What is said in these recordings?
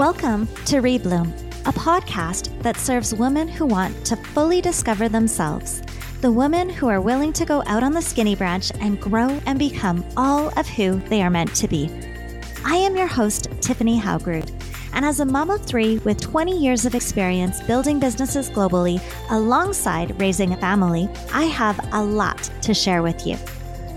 Welcome to Rebloom, a podcast that serves women who want to fully discover themselves. The women who are willing to go out on the skinny branch and grow and become all of who they are meant to be. I am your host, Tiffany Haugrud. And as a mom of three with 20 years of experience building businesses globally alongside raising a family, I have a lot to share with you.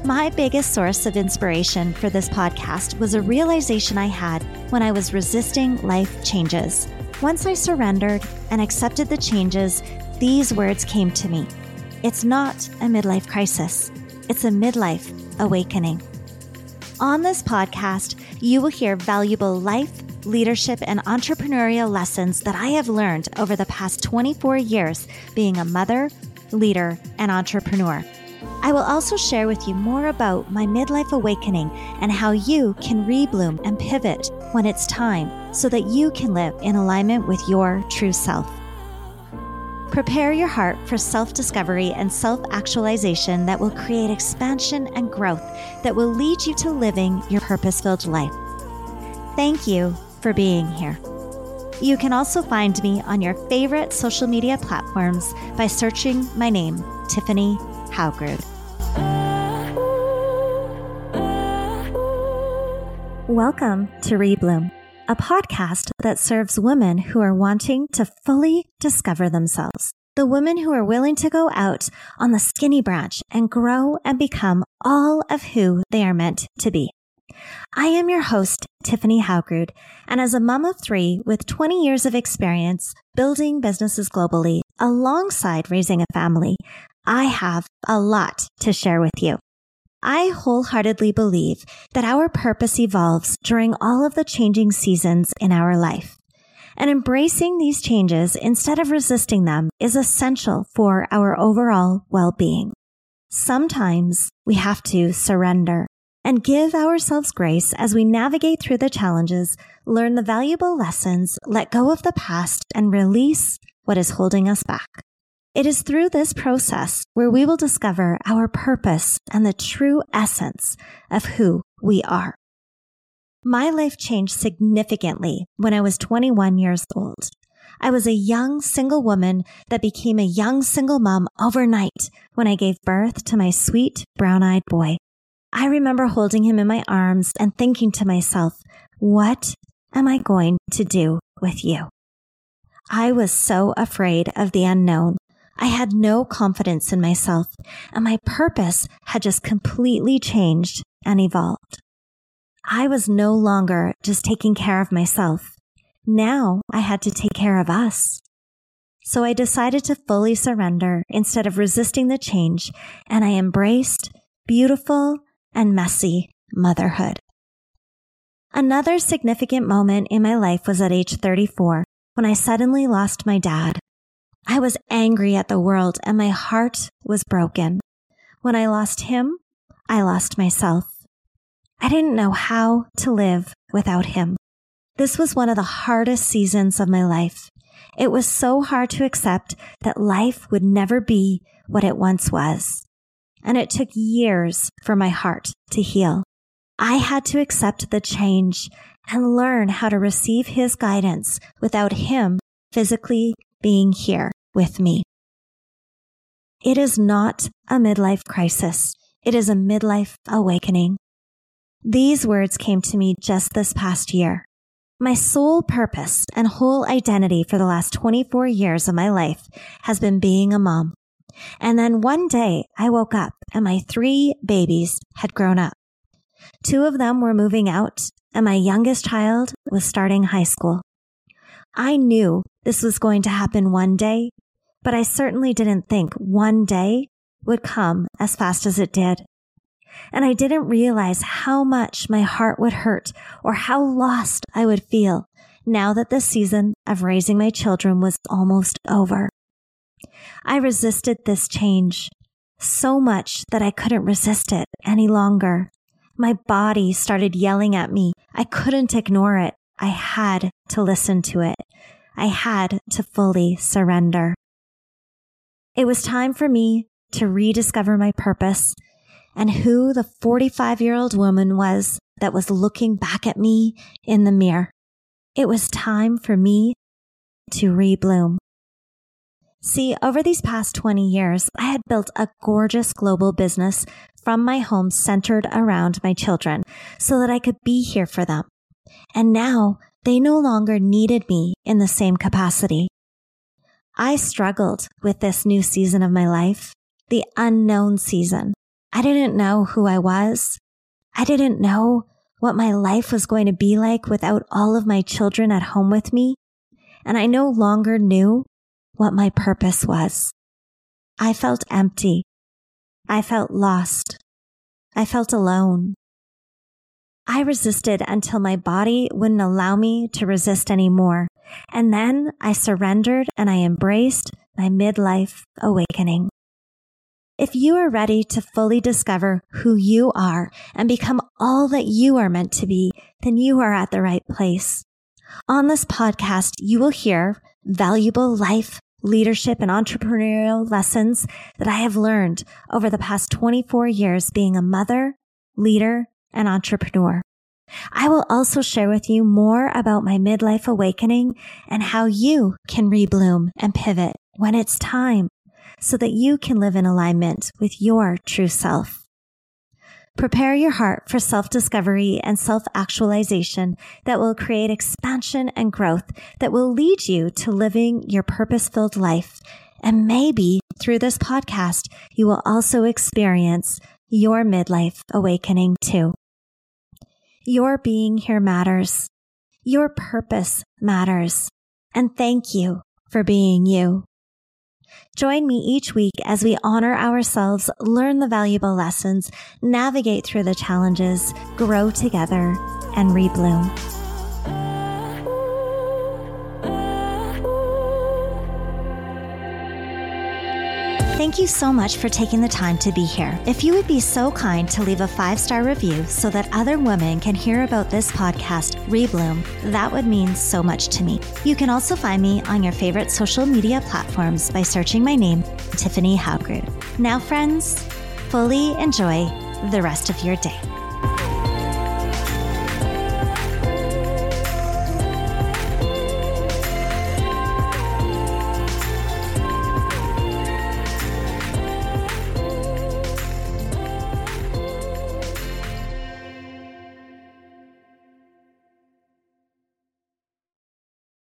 My biggest source of inspiration for this podcast was a realization I had when I was resisting life changes. Once I surrendered and accepted the changes, these words came to me It's not a midlife crisis, it's a midlife awakening. On this podcast, you will hear valuable life, leadership, and entrepreneurial lessons that I have learned over the past 24 years being a mother, leader, and entrepreneur. I will also share with you more about my midlife awakening and how you can rebloom and pivot when it's time so that you can live in alignment with your true self. Prepare your heart for self discovery and self actualization that will create expansion and growth that will lead you to living your purpose filled life. Thank you for being here. You can also find me on your favorite social media platforms by searching my name, Tiffany Haugrud. Welcome to Rebloom, a podcast that serves women who are wanting to fully discover themselves. The women who are willing to go out on the skinny branch and grow and become all of who they are meant to be. I am your host, Tiffany Haugrud, and as a mom of three with 20 years of experience building businesses globally alongside raising a family, I have a lot to share with you. I wholeheartedly believe that our purpose evolves during all of the changing seasons in our life. And embracing these changes instead of resisting them is essential for our overall well-being. Sometimes we have to surrender and give ourselves grace as we navigate through the challenges, learn the valuable lessons, let go of the past, and release what is holding us back. It is through this process where we will discover our purpose and the true essence of who we are. My life changed significantly when I was 21 years old. I was a young single woman that became a young single mom overnight when I gave birth to my sweet brown eyed boy. I remember holding him in my arms and thinking to myself, what am I going to do with you? I was so afraid of the unknown I had no confidence in myself and my purpose had just completely changed and evolved. I was no longer just taking care of myself. Now I had to take care of us. So I decided to fully surrender instead of resisting the change and I embraced beautiful and messy motherhood. Another significant moment in my life was at age 34 when I suddenly lost my dad I was angry at the world and my heart was broken. When I lost him, I lost myself. I didn't know how to live without him. This was one of the hardest seasons of my life. It was so hard to accept that life would never be what it once was. And it took years for my heart to heal. I had to accept the change and learn how to receive his guidance without him physically being here with me. It is not a midlife crisis. It is a midlife awakening. These words came to me just this past year. My sole purpose and whole identity for the last 24 years of my life has been being a mom. And then one day I woke up and my three babies had grown up. Two of them were moving out and my youngest child was starting high school. I knew this was going to happen one day, but I certainly didn't think one day would come as fast as it did. And I didn't realize how much my heart would hurt or how lost I would feel now that the season of raising my children was almost over. I resisted this change so much that I couldn't resist it any longer. My body started yelling at me. I couldn't ignore it. I had to listen to it. I had to fully surrender. It was time for me to rediscover my purpose and who the 45 year old woman was that was looking back at me in the mirror. It was time for me to rebloom. See, over these past 20 years, I had built a gorgeous global business from my home centered around my children so that I could be here for them. And now they no longer needed me in the same capacity. I struggled with this new season of my life, the unknown season. I didn't know who I was. I didn't know what my life was going to be like without all of my children at home with me. And I no longer knew what my purpose was. I felt empty. I felt lost. I felt alone. I resisted until my body wouldn't allow me to resist anymore. And then I surrendered and I embraced my midlife awakening. If you are ready to fully discover who you are and become all that you are meant to be, then you are at the right place. On this podcast, you will hear valuable life, leadership, and entrepreneurial lessons that I have learned over the past 24 years being a mother, leader, and entrepreneur. I will also share with you more about my midlife awakening and how you can rebloom and pivot when it's time so that you can live in alignment with your true self. Prepare your heart for self discovery and self actualization that will create expansion and growth that will lead you to living your purpose filled life. And maybe through this podcast, you will also experience your midlife awakening too. Your being here matters. Your purpose matters. And thank you for being you. Join me each week as we honor ourselves, learn the valuable lessons, navigate through the challenges, grow together, and rebloom. Thank you so much for taking the time to be here. If you would be so kind to leave a five star review so that other women can hear about this podcast, Rebloom, that would mean so much to me. You can also find me on your favorite social media platforms by searching my name, Tiffany Haugrud. Now, friends, fully enjoy the rest of your day.